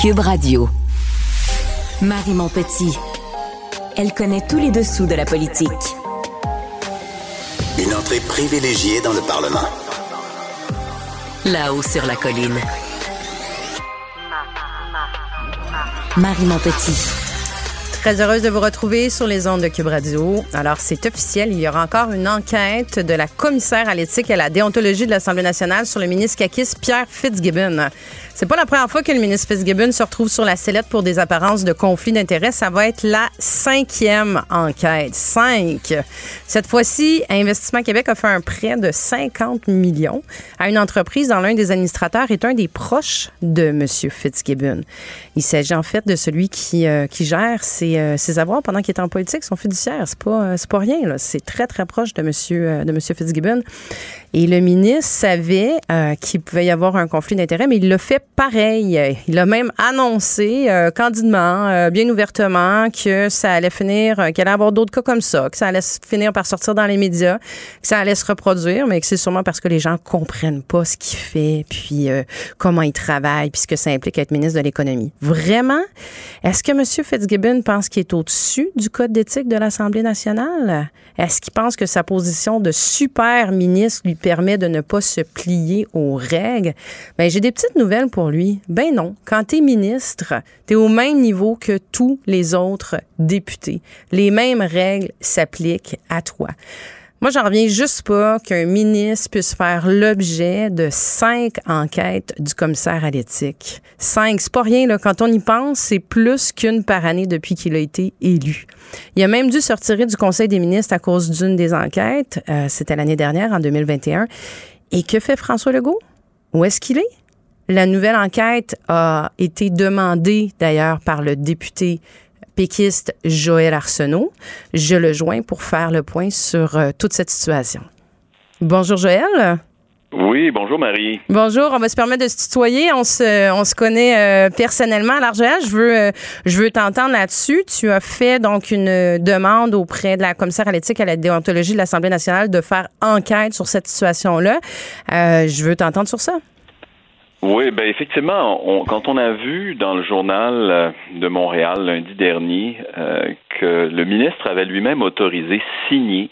Cube Radio. Marie Montpetit. Elle connaît tous les dessous de la politique. Une entrée privilégiée dans le Parlement. Là-haut sur la colline. Marie Montpetit. Très heureuse de vous retrouver sur les ondes de Cube Radio. Alors, c'est officiel, il y aura encore une enquête de la commissaire à l'éthique et à la déontologie de l'Assemblée nationale sur le ministre caquiste Pierre Fitzgibbon. C'est pas la première fois que le ministre Fitzgibbon se retrouve sur la sellette pour des apparences de conflit d'intérêts. Ça va être la cinquième enquête. Cinq. Cette fois-ci, Investissement Québec a fait un prêt de 50 millions à une entreprise dont l'un des administrateurs est un des proches de M. Fitzgibbon. Il s'agit en fait de celui qui, euh, qui gère ses, euh, ses, avoirs pendant qu'il est en politique, son fiduciaire. C'est pas, euh, pas rien, là. C'est très, très proche de M. de monsieur Fitzgibbon. Et le ministre savait qu'il pouvait y avoir un conflit d'intérêts, mais il l'a fait pareil. Il a même annoncé candidement, bien ouvertement, que ça allait finir, qu'il allait avoir d'autres cas comme ça, que ça allait finir par sortir dans les médias, que ça allait se reproduire, mais que c'est sûrement parce que les gens comprennent pas ce qu'il fait, puis comment il travaille, puis ce que ça implique être ministre de l'économie. Vraiment? Est-ce que M. Fitzgibbon pense qu'il est au-dessus du code d'éthique de l'Assemblée nationale? Est-ce qu'il pense que sa position de super ministre lui permet de ne pas se plier aux règles? Ben, j'ai des petites nouvelles pour lui. Ben non. Quand tu es ministre, tu es au même niveau que tous les autres députés. Les mêmes règles s'appliquent à toi. Moi, j'en reviens juste pas qu'un ministre puisse faire l'objet de cinq enquêtes du commissaire à l'éthique. Cinq, c'est pas rien, là. Quand on y pense, c'est plus qu'une par année depuis qu'il a été élu. Il a même dû sortir du Conseil des ministres à cause d'une des enquêtes. Euh, c'était l'année dernière, en 2021. Et que fait François Legault? Où est-ce qu'il est? La nouvelle enquête a été demandée d'ailleurs par le député péquiste Joël Arsenault. Je le joins pour faire le point sur euh, toute cette situation. Bonjour Joël. Oui, bonjour Marie. Bonjour, on va se permettre de se tutoyer. On se, on se connaît euh, personnellement. Alors Joël, je veux, euh, je veux t'entendre là-dessus. Tu as fait donc une demande auprès de la commissaire à l'éthique et à la déontologie de l'Assemblée nationale de faire enquête sur cette situation-là. je veux t'entendre sur ça. Oui, ben effectivement, quand on a vu dans le journal euh, de Montréal lundi dernier euh, que le ministre avait lui-même autorisé, signé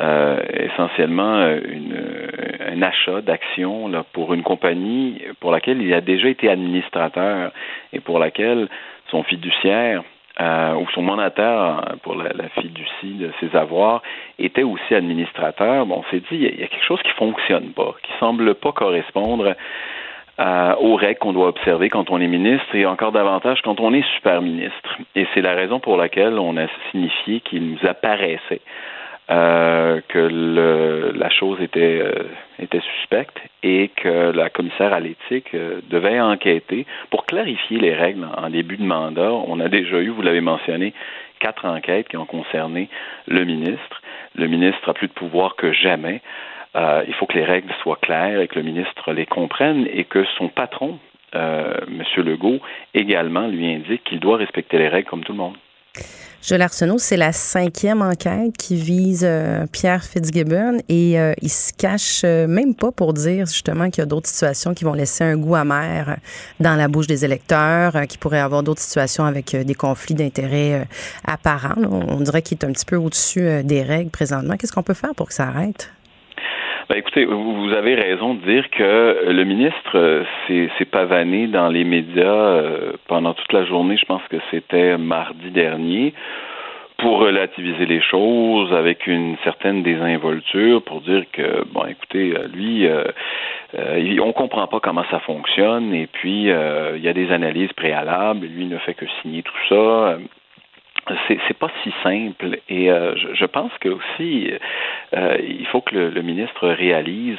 euh, essentiellement une, un achat d'actions pour une compagnie pour laquelle il a déjà été administrateur et pour laquelle son fiduciaire ou son mandataire pour la, la, fiducie de ses avoirs était aussi administrateur. Bon, on s'est dit, il y a quelque chose qui fonctionne pas, qui semble pas correspondre euh, aux règles qu'on doit observer quand on est ministre et encore davantage quand on est super ministre. Et c'est la raison pour laquelle on a signifié qu'il nous apparaissait euh, que la chose était, euh, était suspecte et que la commissaire à l'éthique devait enquêter pour clarifier les règles en, début de mandat. On a déjà eu, vous l'avez mentionné, quatre enquêtes qui ont concerné le ministre. Le ministre a plus de pouvoir que jamais. Euh, il faut que les règles soient claires et que le ministre les comprenne et que son patron, euh, M. Legault, également lui indique qu'il doit respecter les règles comme tout le monde. Joël Arsenault, c'est la cinquième enquête qui vise euh, Pierre Fitzgibbon et il se cache même pas pour dire justement qu'il y a d'autres situations qui vont laisser un goût amer dans la bouche des électeurs, qui pourraient avoir d'autres situations avec des conflits d'intérêts apparents. On dirait qu'il est un petit peu au-dessus des règles présentement. Qu'est-ce qu'on peut faire pour que ça arrête? Ben, écoutez, vous avez raison de dire que le ministre euh, s'est pavané dans les médias euh, pendant toute la journée. Je pense que c'était mardi dernier pour relativiser les choses avec une certaine désinvolture, pour dire que, bon, écoutez, euh, lui, euh, on comprend pas comment ça fonctionne, et puis il y a des analyses préalables, lui ne fait que signer tout ça c'est pas si simple et euh, je, pense que aussi euh, il faut que le, ministre réalise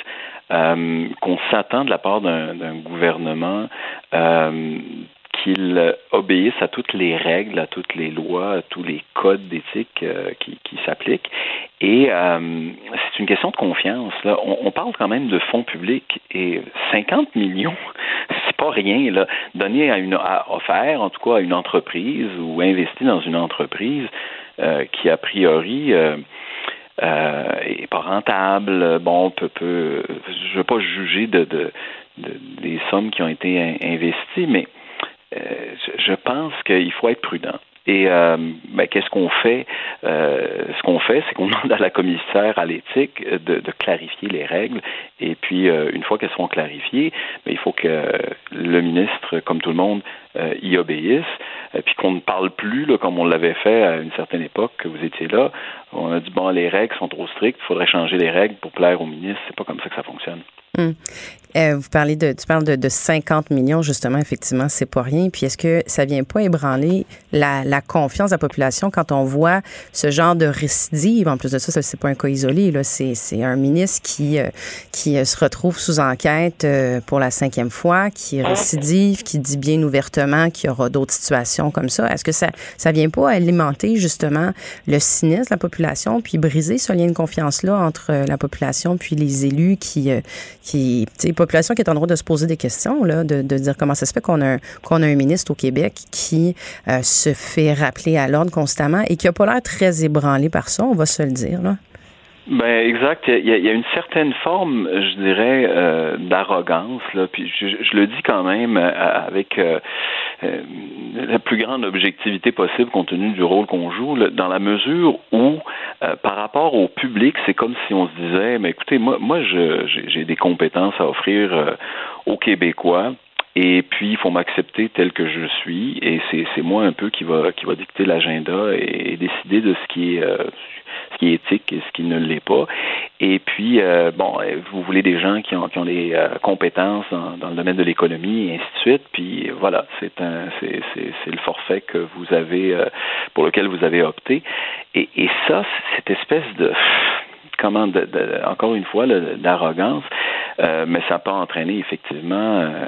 euh, qu'on s'attend de la part d'un gouvernement qu'il obéisse à toutes les règles, à toutes les lois, à tous les codes d'éthique qui, s'appliquent. Et c'est une question de confiance. Là. On, parle quand même de fonds publics et 50 millions, pas rien là, donné à une à offert en tout cas à une entreprise ou investi dans une entreprise euh, qui a priori euh, euh, est pas rentable. Bon, peut, peut je veux pas juger de, de, des sommes qui ont été investies, mais je pense qu'il faut être prudent. Et euh, ben, qu'est-ce qu'on fait? Euh, Ce qu'on fait, c'est qu'on demande à la commissaire à l'éthique de, de, clarifier les règles. Et puis, euh, une fois qu'elles seront clarifiées, ben, il faut que le ministre, comme tout le monde, euh, y obéisse. Et puis qu'on ne parle plus, là, comme on l'avait fait à une certaine époque, que vous étiez là. On a dit bon, les règles sont trop strictes, il faudrait changer les règles pour plaire au ministre. C'est pas comme ça que ça fonctionne. Hum. Euh, vous parlez de, tu parles de, de 50 millions, justement, effectivement, c'est pas rien. Puis est-ce que ça vient pas ébranler la, confiance de la population quand on voit ce genre de récidive? En plus de ça, c'est pas un cas isolé, là. C'est, c'est un ministre qui, euh, qui euh, se retrouve sous enquête pour la cinquième fois, qui récidive, qui dit bien ouvertement qu'il y aura d'autres situations comme ça? Est-ce que ça, ça vient pas alimenter, justement, le cynisme de la population, puis briser ce lien de confiance-là entre la population puis les élus qui, qui, population qui est en droit de se poser des questions, là, de, dire comment ça se fait qu'on a, a un ministre au Québec qui euh, se fait rappeler à l'ordre constamment et qui n'a pas l'air très ébranlé par ça, on va se le dire. Là? Ben exact. Il y, a, une certaine forme, je dirais, euh, d'arrogance. Là. Puis je, je, le dis quand même euh, avec euh, la plus grande objectivité possible compte tenu du rôle qu'on joue, dans la mesure où, par rapport au public, c'est comme si on se disait, mais écoutez, moi, moi, j'ai des compétences à offrir aux Québécois. Et puis, il faut m'accepter tel que je suis, et c'est moi un peu qui va qui va dicter l'agenda et, décider de ce qui est ce qui est éthique et ce qui ne l'est pas. Et puis, euh, bon, vous voulez des gens qui ont, qui ont des euh, compétences dans, le domaine de l'économie et ainsi de suite. Puis voilà, c'est le forfait que vous avez, euh, pour lequel vous avez opté. Et, et ça, cette espèce de comment, encore une fois, d'arrogance, euh, mais ça peut entraîner effectivement euh,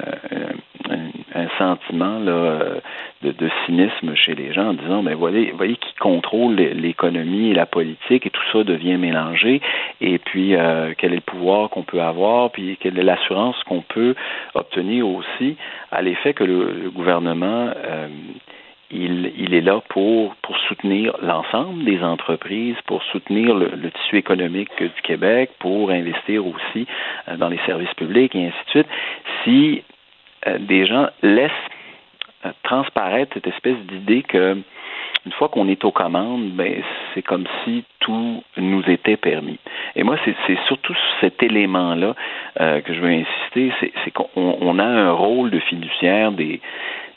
un, un, sentiment de, cynisme chez les gens en disant, mais voyez, voyez qui contrôle l'économie et la politique et tout ça devient mélangé. Et puis, euh, quel est le pouvoir qu'on peut avoir, puis quelle est l'assurance qu'on peut obtenir aussi à l'effet que le, gouvernement euh, il, il, est là pour, soutenir l'ensemble des entreprises, pour soutenir le, tissu économique du Québec, pour investir aussi euh, dans les services publics et ainsi de suite. Si euh, des gens laissent euh, transparaître cette espèce d'idée que une fois qu'on est aux commandes, ben c'est comme si tout nous était permis. Et moi, c'est surtout cet élément-là que je veux insister, c'est qu'on on a un rôle de fiduciaire des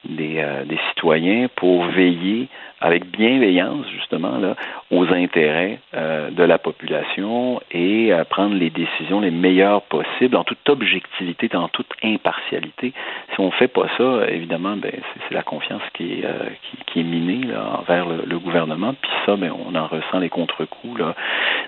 des, euh, des citoyens pour veiller avec bienveillance justement là aux intérêts euh, de la population et à prendre les décisions les meilleures possibles en toute objectivité, en toute impartialité. Si on fait pas ça, évidemment, ben c'est la confiance qui est euh, qui, est minée là, envers le, gouvernement. Puis ça, ben on en ressent les contre-coups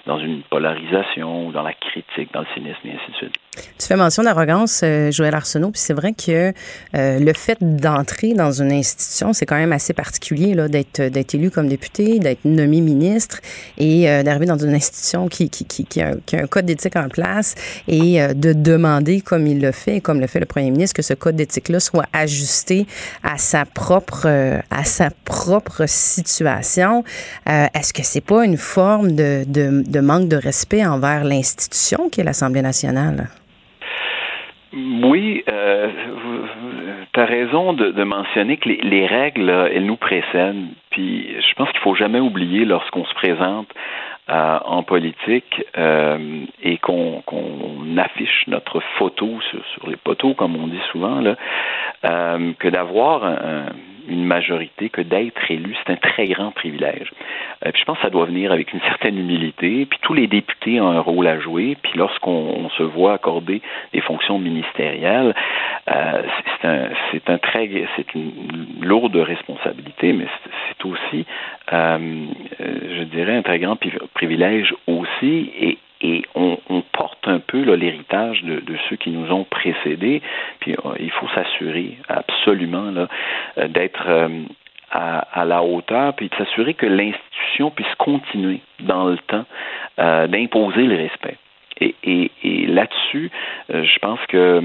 dans une polarisation, dans la critique, dans le cynisme et ainsi de suite. Tu fais mention d'arrogance, euh, Joël Arsenault, puis c'est vrai que euh, le fait d'entrer dans une institution, c'est quand même assez particulier là, d'être, élu comme député, d'être nommé ministre et euh, d'arriver dans une institution qui, a, un code d'éthique en place et euh, de demander, comme il le fait, comme le fait le premier ministre, que ce code d'éthique-là soit ajusté à sa propre, euh, à sa propre situation. est-ce que c'est pas une forme de manque de respect envers l'institution qui est l'Assemblée nationale? Oui, euh, tu as raison de, de, mentionner que les, les, règles, elles nous précèdent. Puis je pense qu'il faut jamais oublier lorsqu'on se présente euh, en politique euh, et qu'on qu affiche notre photo sur, sur, les poteaux, comme on dit souvent, là, euh, que d'avoir un, une majorité que d'être élu, c'est un très grand privilège. Euh, puis je pense que ça doit venir avec une certaine humilité. Puis tous les députés ont un rôle à jouer. Puis lorsqu'on se voit accorder des fonctions ministérielles, euh, c'est un, un très, c'est une lourde responsabilité, mais c'est aussi, euh, je dirais, un très grand privilège aussi. Et on, porte un peu l'héritage de, ceux qui nous ont précédés. Puis euh, il faut s'assurer absolument euh, d'être euh, à, la hauteur, puis de s'assurer que l'institution puisse continuer dans le temps d'imposer le respect. Et, là-dessus, je pense que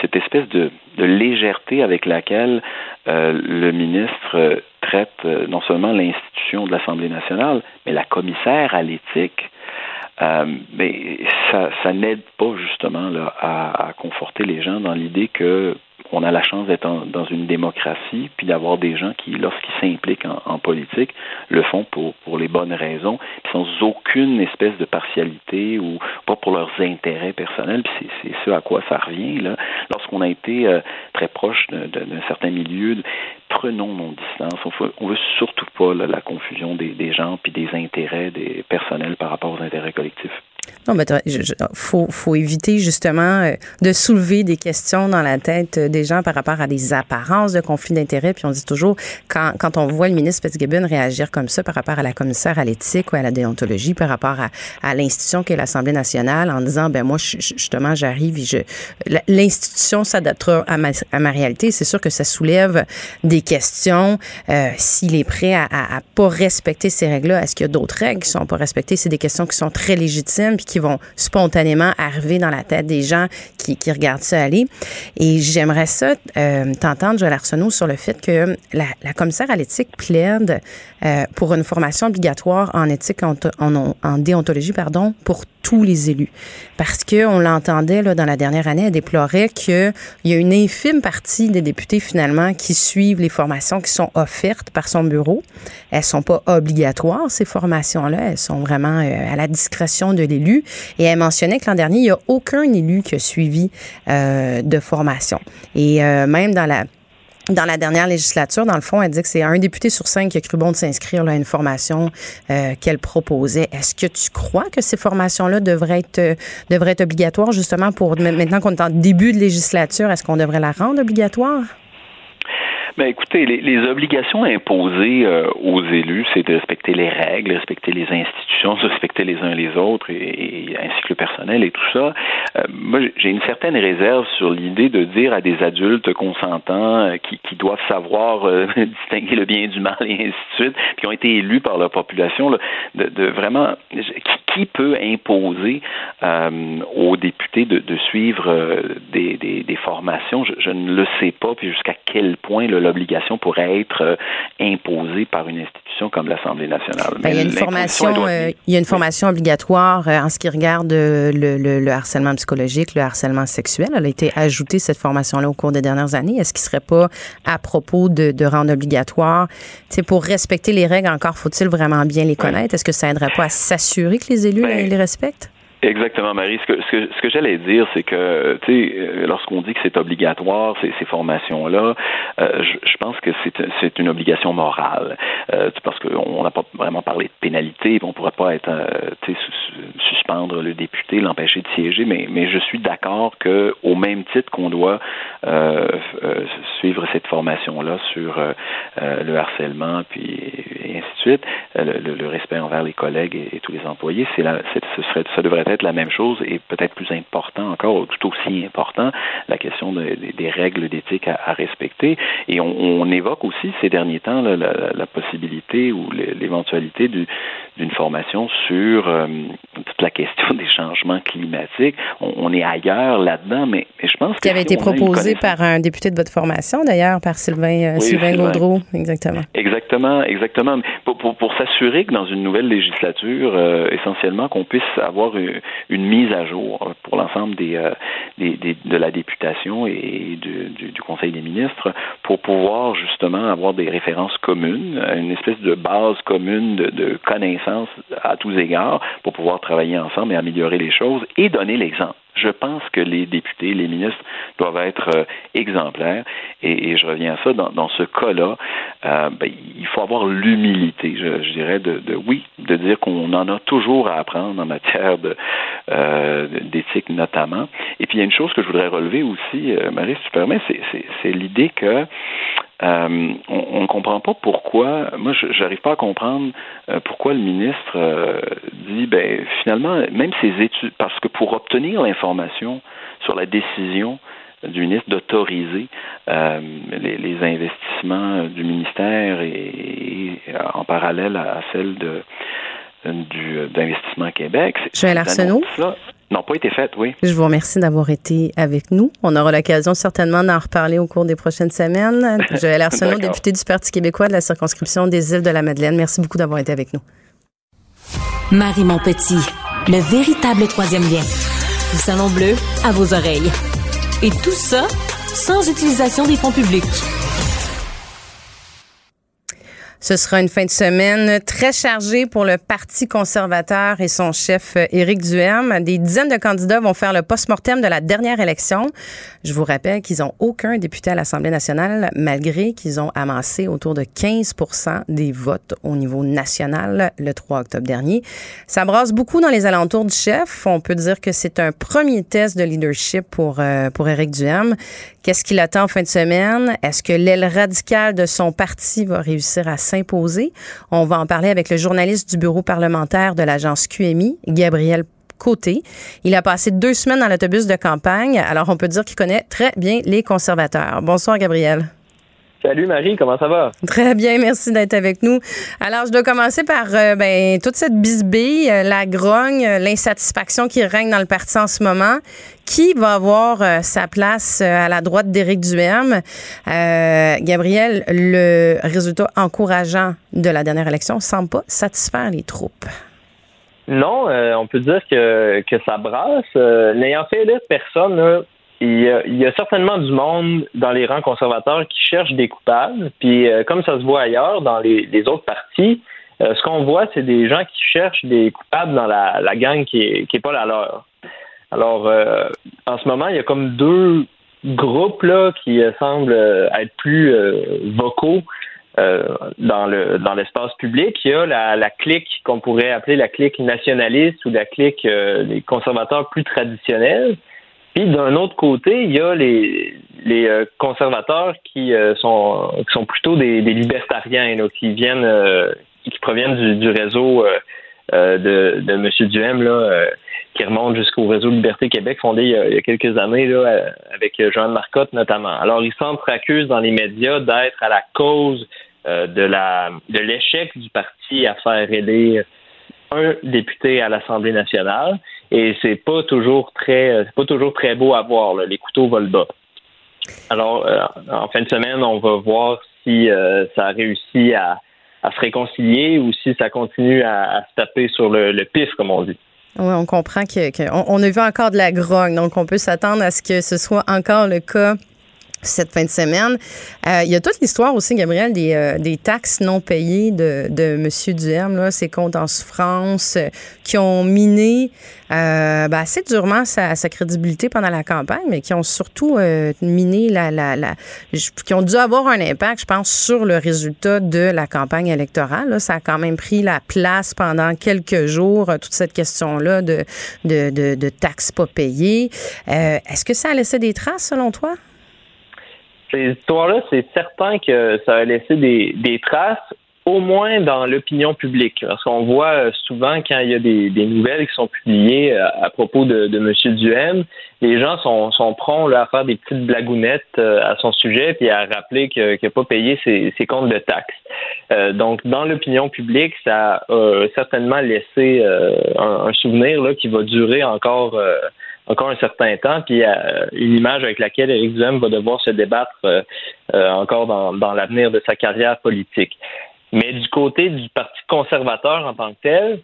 cette espèce de, légèreté avec laquelle le ministre traite non seulement l'institution de l'Assemblée nationale, mais la commissaire à l'éthique, euh, mais ça, ça n'aide pas justement là, à, conforter les gens dans l'idée que on a la chance d'être dans une démocratie, puis d'avoir des gens qui, lorsqu'ils s'impliquent en, politique, le font pour, pour les bonnes raisons, puis sans aucune espèce de partialité ou pas pour leurs intérêts personnels. Puis c'est ce à quoi ça revient. Là. Lorsqu'on a été euh, très proche d'un certain milieu, prenons nos distances. On ne veut surtout pas la confusion des, des gens puis des intérêts des personnels par rapport aux intérêts collectifs. Non, mais il faut, faut éviter justement euh, de soulever des questions dans la tête euh, des gens par rapport à des apparences de conflit d'intérêts. Puis on dit toujours, quand, quand on voit le ministre Fitzgibbon réagir comme ça par rapport à la commissaire à l'éthique ou à la déontologie, par rapport à, à l'institution qu'est l'Assemblée nationale, en disant, ben moi, justement, j'arrive et je... L'institution s'adaptera à ma, à ma réalité. C'est sûr que ça soulève des questions. Euh, S'il est prêt à, à, à, pas respecter ces règles-là, est-ce qu'il y a d'autres règles qui sont pas respectées? C'est des questions qui sont très légitimes qui vont spontanément arriver dans la tête des gens qui, regardent ça aller. Et j'aimerais ça euh, t'entendre, Joël Arsenault, sur le fait que la, commissaire à l'éthique plaide euh, pour une formation obligatoire en éthique, en, déontologie, pardon, pour tous les élus. Parce qu'on l'entendait dans la dernière année, elle déplorait qu'il y a une infime partie des députés finalement qui suivent les formations qui sont offertes par son bureau. Elles sont pas obligatoires, ces formations-là. Elles sont vraiment euh, à la discrétion de l'élu. Et elle mentionnait que l'an dernier, il n'y a aucun élu qui a suivi euh, de formation. Et euh, même dans la dans la dernière législature, dans le fond, elle dit que c'est un député sur cinq qui a cru bon de s'inscrire à une formation euh, qu'elle proposait. Est-ce que tu crois que ces formations-là devraient être, devraient être obligatoires justement pour maintenant qu'on est en début de législature, est-ce qu'on devrait la rendre obligatoire? Ben écoutez, les, obligations imposées euh, aux élus, c'est de respecter les règles, respecter les institutions, respecter les uns les autres, et, ainsi que le personnel et tout ça. Euh, moi, j'ai une certaine réserve sur l'idée de dire à des adultes consentants euh, qui, doivent savoir distinguer le bien du mal et ainsi de suite, qui ont été élus par leur population, de, vraiment qui, peut imposer aux députés de, suivre des formations? Je, je, ne le sais pas, puis jusqu'à quel point le l'obligation pourrait être euh, imposée par une institution comme l'Assemblée nationale. Ben, il, y a une formation, euh, il y a une formation obligatoire euh, en ce qui regarde le, le, harcèlement psychologique, le harcèlement sexuel. Elle a été ajoutée, cette formation-là, au cours des dernières années. Est-ce qu'il ne serait pas à propos de, de rendre obligatoire? pour respecter les règles, encore faut-il vraiment bien les connaître? Est-ce que ça aiderait pas à s'assurer que les élus ben, les respectent? Exactement, Marie. Ce que, ce que, ce que j'allais dire, c'est que, tu sais, euh, lorsqu'on dit que c'est obligatoire, ces, ces formations-là, euh, je, je, pense que c'est une obligation morale. Euh, parce qu'on n'a pas vraiment parlé de pénalité, on ne pourrait pas être, euh, suspendre le député, l'empêcher de siéger, mais, mais je suis d'accord que au même titre qu'on doit euh, suivre cette formation-là sur le harcèlement, puis et ainsi de suite, le, le, respect envers les collègues et, tous les employés, c'est ce serait, ça devrait être la même chose et peut-être plus important encore, tout aussi important, la question des règles d'éthique à, respecter. Et on, évoque aussi ces derniers temps la, possibilité ou l'éventualité d'une formation sur euh, toute la question des changements climatiques. On, est ailleurs là-dedans, mais, je pense que... Qui avait été proposé par un député de votre formation, d'ailleurs, par Sylvain, euh, Sylvain, Gaudreau, exactement. Exactement, exactement. Pour, pour, s'assurer que dans une nouvelle législature, euh, essentiellement, qu'on puisse avoir une, une mise à jour pour l'ensemble euh, des, des, de la députation et du, Conseil des ministres pour pouvoir justement avoir des références communes, une espèce de base commune de, de connaissances à tous égards pour pouvoir travailler ensemble et améliorer les choses et donner l'exemple. Je pense que les députés, les ministres doivent être euh, exemplaires. Et, je reviens à ça, dans, ce cas-là, euh, ben, il faut avoir l'humilité, je, dirais, de, oui, de dire qu'on en a toujours à apprendre en matière euh, d'éthique notamment. Et puis il y a une chose que je voudrais relever aussi, Marie, si tu permets, c'est l'idée que euh, on ne comprend pas pourquoi. Moi, je n'arrive pas à comprendre euh, pourquoi le ministre euh, dit, ben finalement, même ces études, parce que pour obtenir l'information sur la décision du ministre d'autoriser les, investissements du ministère et, en parallèle à, celle de d'investissement Québec. Joël Arsenault? n'ont pas été faites, oui. Je vous remercie d'avoir été avec nous. On aura l'occasion certainement d'en reparler au cours des prochaines semaines. Joël Arsenault, député du Parti québécois de la circonscription des îles de la Madeleine. Merci beaucoup d'avoir été avec nous. Marie Montpetit, le véritable troisième lien. Du salon bleu à vos oreilles. Et tout ça sans utilisation des fonds publics. Ce sera une fin de semaine très chargée pour le Parti conservateur et son chef euh, Éric Duhem. Des dizaines de candidats vont faire le post-mortem de la dernière élection. Je vous rappelle qu'ils n'ont aucun député à l'Assemblée nationale, malgré qu'ils ont amassé autour de 15% des votes au niveau national le 3 octobre dernier. Ça brasse beaucoup dans les alentours du chef. On peut dire que c'est un premier test de leadership pour, euh, pour Éric Duhem. Qu'est-ce qu'il attend en fin de semaine? Est-ce que l'aile radicale de son parti va réussir à s'imposer? On va en parler avec le journaliste du bureau parlementaire de l'agence QMI, Gabriel Côté. Il a passé deux semaines dans l'autobus de campagne, alors on peut dire qu'il connaît très bien les conservateurs. Bonsoir, Gabriel. Salut Marie, comment ça va? Très bien, merci d'être avec nous. Alors, je dois commencer par euh, ben, toute cette bisbille, euh, la grogne, euh, l'insatisfaction qui règne dans le parti en ce moment. Qui va avoir sa place à la droite d'Éric Duhem? Gabriel, le résultat encourageant de la dernière élection semble pas satisfaire les troupes. Non, on peut dire que, que ça brasse. N'ayant fait élire personne, il y, a, certainement du monde dans les rangs conservateurs qui cherchent des coupables. Puis euh, comme ça se voit ailleurs dans les, autres partis, euh, ce qu'on voit, c'est des gens qui cherchent des coupables dans la, gang qui est, qui est pas la leur. Alors, euh, en ce moment, il y a comme deux groupes là qui semblent être plus vocaux dans le dans l'espace public. Il y a la, la clique qu'on pourrait appeler la clique nationaliste ou la clique des conservateurs plus traditionnels. Puis d'un autre côté, il y a les, les euh, conservateurs qui euh, sont qui sont plutôt des, des libertariens, qui viennent euh, qui proviennent du, du réseau de, de M. Duhem, là, qui remonte jusqu'au réseau Liberté Québec, fondé il y a, quelques années là, avec Jean Marcotte notamment. Alors, ils s'entre-accusent dans les médias d'être à la cause de la de l'échec du parti à faire élire un député à l'Assemblée nationale et c'est pas toujours très c'est pas toujours très beau à voir. Les couteaux volent bas. Alors, euh, en fin de semaine, on va voir si euh, ça a réussi à, se réconcilier ou si ça continue à, se taper sur le, pif, comme on dit. Oui, on comprend qu'on on a vu encore de la grogne, donc on peut s'attendre à ce que ce soit encore le cas cette fin de semaine. Euh, il y a toute l'histoire aussi, Gabriel, des, euh, des taxes non payées de, de M. Duhem, là, ses comptes en souffrance, euh, qui ont miné ben, assez durement sa, sa, crédibilité pendant la campagne, mais qui ont surtout miné la, la, la, qui ont dû avoir un impact, je pense, sur le résultat de la campagne électorale. Là. Ça a quand même pris la place pendant quelques jours, toute cette question-là de, de, de, de taxes pas payées. Est-ce que ça a laissé des traces, selon toi? Ces histoires-là, c'est certain que ça a laissé des, des traces, au moins dans l'opinion publique. Parce qu'on voit euh, souvent quand il y a des, des nouvelles qui sont publiées euh, à, propos de, de M. Duhem, les gens sont, sont là, à faire des petites blagounettes euh, à son sujet puis à rappeler qu'il n'a pas payé ses, ses, comptes de taxes. donc, dans l'opinion publique, ça a certainement laissé un, un, souvenir là, qui va durer encore encore un certain temps, puis euh, une image avec laquelle Éric Duhem va devoir se débattre euh, euh, encore dans, l'avenir de sa carrière politique. Mais du côté du Parti conservateur en tant que tel,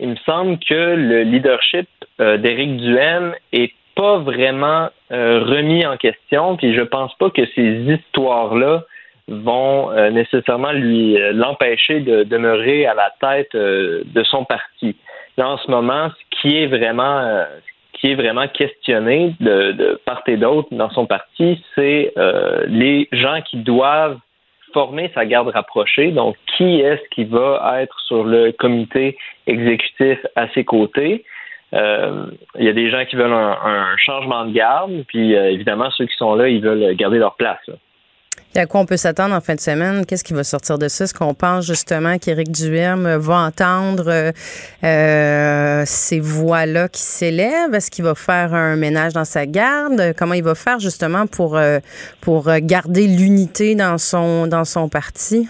il me semble que le leadership d'Éric Duhem est pas vraiment remis en question, puis je pense pas que ces histoires-là vont nécessairement lui l'empêcher de demeurer à la tête de son parti. Là, en ce moment, ce qui est vraiment qui est vraiment questionné de, part et d'autre dans son parti, c'est euh, les gens qui doivent former sa garde rapprochée. Donc, qui est-ce qui va être sur le comité exécutif à ses côtés? Euh, il y a des gens qui veulent un, changement de garde, puis euh, évidemment, ceux qui sont là, ils veulent garder leur place. Et à quoi on peut s'attendre en fin de semaine? Qu'est-ce qui va sortir de ça? Est-ce qu'on pense justement qu'Éric Duhem va entendre euh, euh, ces voix-là qui s'élèvent? Est-ce qu'il va faire un ménage dans sa garde? Comment il va faire justement pour, euh, pour garder l'unité dans son, dans son parti?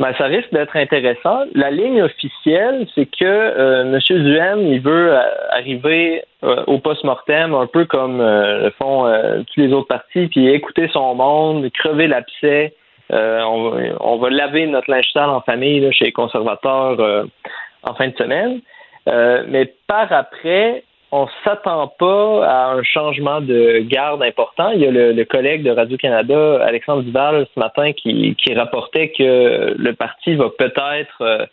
Ben, ça risque d'être intéressant. La ligne officielle, c'est que euh, M. Duhem, il veut euh, arriver euh, au post-mortem un peu comme le font tous les autres partis, puis écouter son monde, crever l'abcès. On, on, va laver notre linge sale en famille là, chez les conservateurs en fin de semaine. mais par après, on s'attend pas à un changement de garde important. Il y a le, collègue de Radio-Canada, Alexandre Duval, ce matin, qui, rapportait que le parti va peut-être euh,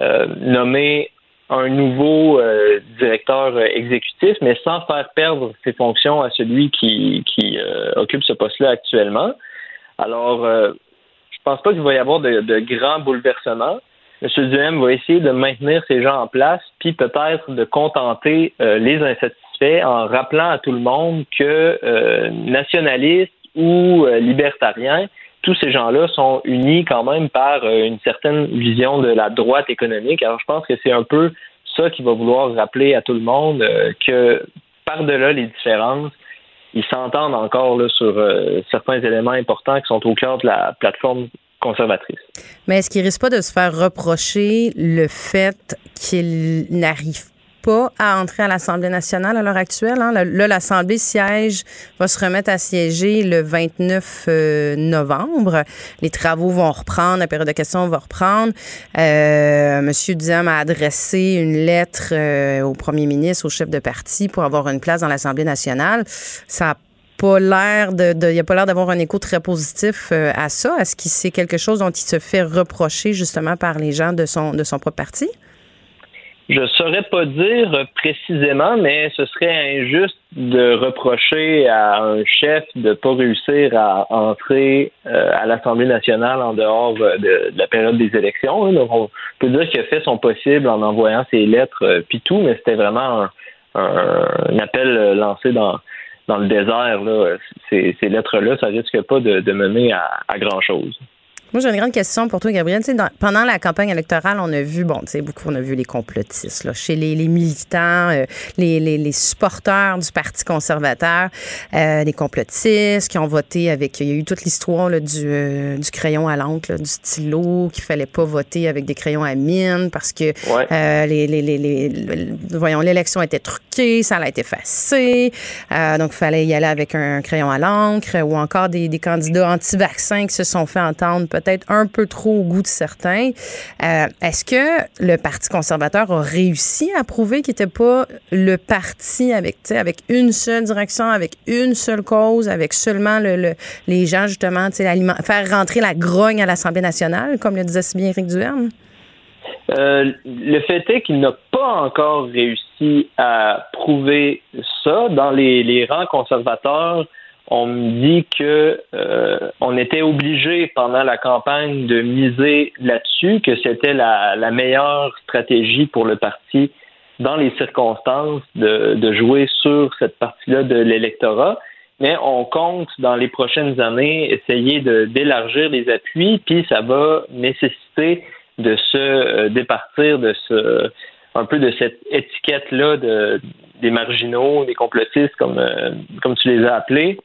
euh, nommer un nouveau euh, directeur exécutif, mais sans faire perdre ses fonctions à celui qui, occupe ce poste-là actuellement. Alors, je pense pas qu'il va y avoir de, de grands bouleversements. M. Duhem va essayer de maintenir ces gens en place, puis peut-être de contenter euh, les insatisfaits en rappelant à tout le monde que euh, nationalistes ou euh, libertariens, tous ces gens-là sont unis quand même par une certaine vision de la droite économique. Alors je pense que c'est un peu ça qu'il va vouloir rappeler à tout le monde que par-delà les différences, ils s'entendent encore là, sur certains éléments importants qui sont au cœur de la plateforme conservatrice. Mais est-ce qu'il risque pas de se faire reprocher le fait qu'il n'arrive pas à entrer à l'Assemblée nationale à l'heure actuelle. Hein? Là, l'Assemblée siège, va se remettre à siéger le 29 euh, novembre. Les travaux vont reprendre, la période de questions va reprendre. Euh, Monsieur Duham a adressé une lettre euh, au premier ministre, au chef de parti, pour avoir une place dans l'Assemblée nationale. Ça pas l'air de, a pas l'air d'avoir un écho très positif euh, à ça. Est-ce que c'est quelque chose dont il se fait reprocher justement par les gens de son de son propre parti? Je saurais pas dire précisément, mais ce serait injuste de reprocher à un chef de pas réussir à entrer euh, à l'Assemblée nationale en dehors de, la période des élections. Donc, on peut dire qu'il a fait son possible en envoyant ses lettres euh, puis tout, mais c'était vraiment un, appel lancé dans dans le désert, là, ces, lettres-là, ça risque pas de, mener à grand-chose. Moi, j'ai une grande question pour toi, Gabriel. pendant la campagne électorale, on a vu, bon, tu sais, beaucoup, on a vu les complotistes, là, chez les, militants, euh, les, les, supporters du Parti conservateur, euh, les complotistes qui ont voté avec. Il y a eu toute l'histoire du, euh, du crayon à l'encre, du stylo, qu'il fallait pas voter avec des crayons à mine parce que les, les, les, voyons, l'élection était truquée, ça a été effacé. donc, il fallait y aller avec un crayon à l'encre ou encore des, des candidats anti-vaccins qui se sont fait entendre peut-être un peu trop au goût de certains. Euh, est-ce que le Parti conservateur a réussi à prouver qu'il n'était pas le parti avec, avec une seule direction, avec une seule cause, avec seulement le, les gens, justement, faire rentrer la grogne à l'Assemblée nationale, comme le disait si bien Éric Duhem? Euh, le fait est qu'il n'a pas encore réussi à prouver ça. Dans les rangs conservateurs, on me dit que euh, on était obligé pendant la campagne de miser là-dessus, que c'était la, meilleure stratégie pour le parti dans les circonstances de, jouer sur cette partie-là de l'électorat. Mais on compte dans les prochaines années essayer d'élargir les appuis, puis ça va nécessiter de se euh, départir de ce un peu de cette étiquette-là de, des marginaux, des complotistes, comme, euh, comme tu les as appelés,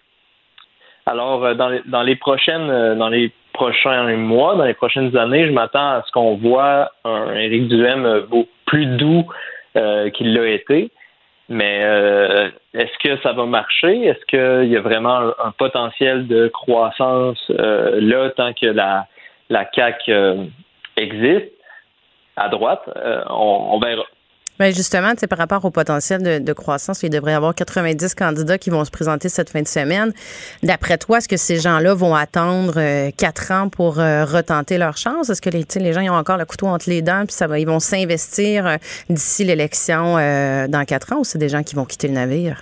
alors, euh, dans les, dans les prochaines, euh, dans les prochains mois, dans les prochaines années, je m'attends à ce qu'on voit un Éric Duhem euh, plus doux qu'il l'a été. Mais est-ce que ça va marcher? Est-ce qu'il y a vraiment un, potentiel de croissance là tant que la, la CAC existe? À droite? on, on, verra. Bien, justement, par rapport au potentiel de, croissance, il devrait y avoir 90 candidats qui vont se présenter cette fin de semaine. D'après toi, est-ce que ces gens-là vont attendre euh, quatre ans pour euh, retenter leur chance? Est-ce que les, les gens ils ont encore le couteau entre les dents puis ça va, ils vont s'investir euh, d'ici l'élection dans quatre ans ou c'est des gens qui vont quitter le navire?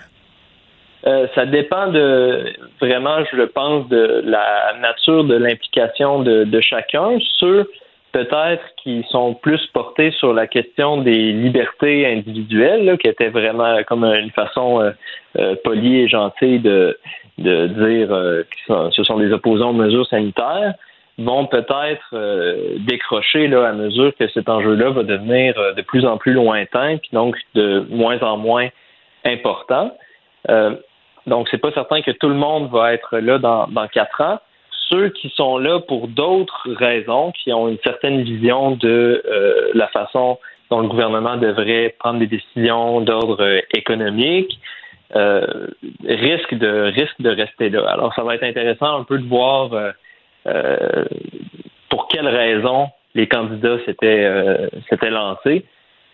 ça dépend de vraiment, je le pense, de la nature de l'implication de, chacun. Ceux peut-être qui sont plus portés sur la question des libertés individuelles, qui était vraiment comme une façon euh, euh, polie et gentille de, de dire euh, que ce sont des opposants aux mesures sanitaires, vont peut-être décrocher là, à mesure que cet enjeu-là va devenir de plus en plus lointain, puis donc de moins en moins important. donc, c'est pas certain que tout le monde va être là dans, dans quatre ans ceux qui sont là pour d'autres raisons, qui ont une certaine vision de euh, la façon dont le gouvernement devrait prendre des décisions d'ordre euh, économique, euh, risquent de risque de rester là. Alors, ça va être intéressant un peu de voir pour quelles raisons les candidats s'étaient lancés.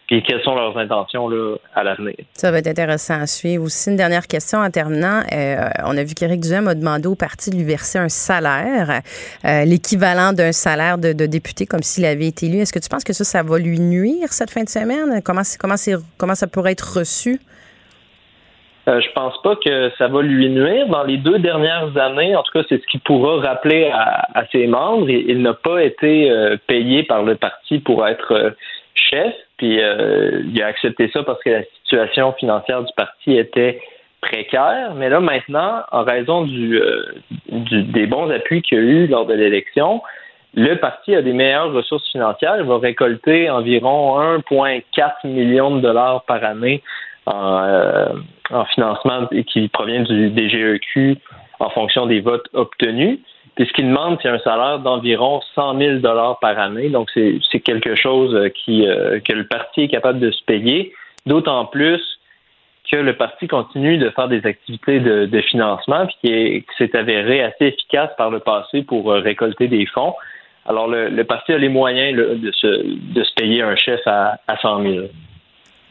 Puis quelles sont leurs intentions là, à l'avenir? Ça va être intéressant à suivre. Aussi, une dernière question en terminant. Euh, on a vu qu'Éric Duhem a demandé au parti de lui verser un salaire, euh, l'équivalent d'un salaire de, député, comme s'il avait été élu. Est-ce que tu penses que ça, ça va lui nuire cette fin de semaine? Comment, comment, comment ça pourrait être reçu? Euh, je pense pas que ça va lui nuire. Dans les deux dernières années, en tout cas, c'est ce qu'il pourra rappeler à, ses membres. Il, n'a pas été payé par le parti pour être chef. Puis euh, il a accepté ça parce que la situation financière du parti était précaire. Mais là, maintenant, en raison euh, des bons appuis qu'il y a eu lors de l'élection, le parti a des meilleures ressources financières. Il va récolter environ 1,4 million de dollars par année en, euh, en financement qui provient du DGEQ en fonction des votes obtenus. Puis ce qu'il demande, c'est un salaire d'environ 100 000 dollars par année. Donc c'est quelque chose euh, euh, que le parti est capable de se payer. D'autant plus que le parti continue de faire des activités de, financement, puis qui s'est avéré assez efficace par le passé pour euh, récolter des fonds. Alors le, parti a les moyens de, se, de se payer un chef à, à 100 000.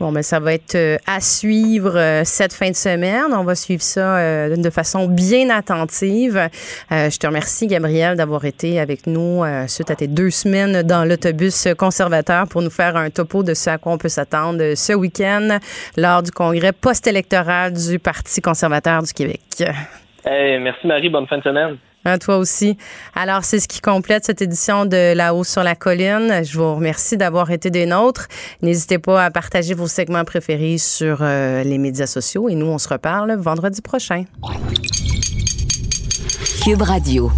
Bon, mais ben, ça va être euh, à suivre euh, cette fin de semaine. On va suivre ça euh, de façon bien attentive. je te remercie, Gabriel, d'avoir été avec nous suite à tes deux semaines dans l'autobus conservateur pour nous faire un topo de ce à quoi on peut s'attendre ce week-end lors du congrès post-électoral du Parti conservateur du Québec. merci, Marie. Bonne fin de semaine. À toi aussi. Alors, c'est ce qui complète cette édition de La Haut sur la colline. Je vous remercie d'avoir été des nôtres. N'hésitez pas à partager vos segments préférés sur euh, les médias sociaux et nous, on se reparle vendredi prochain. Cube Radio.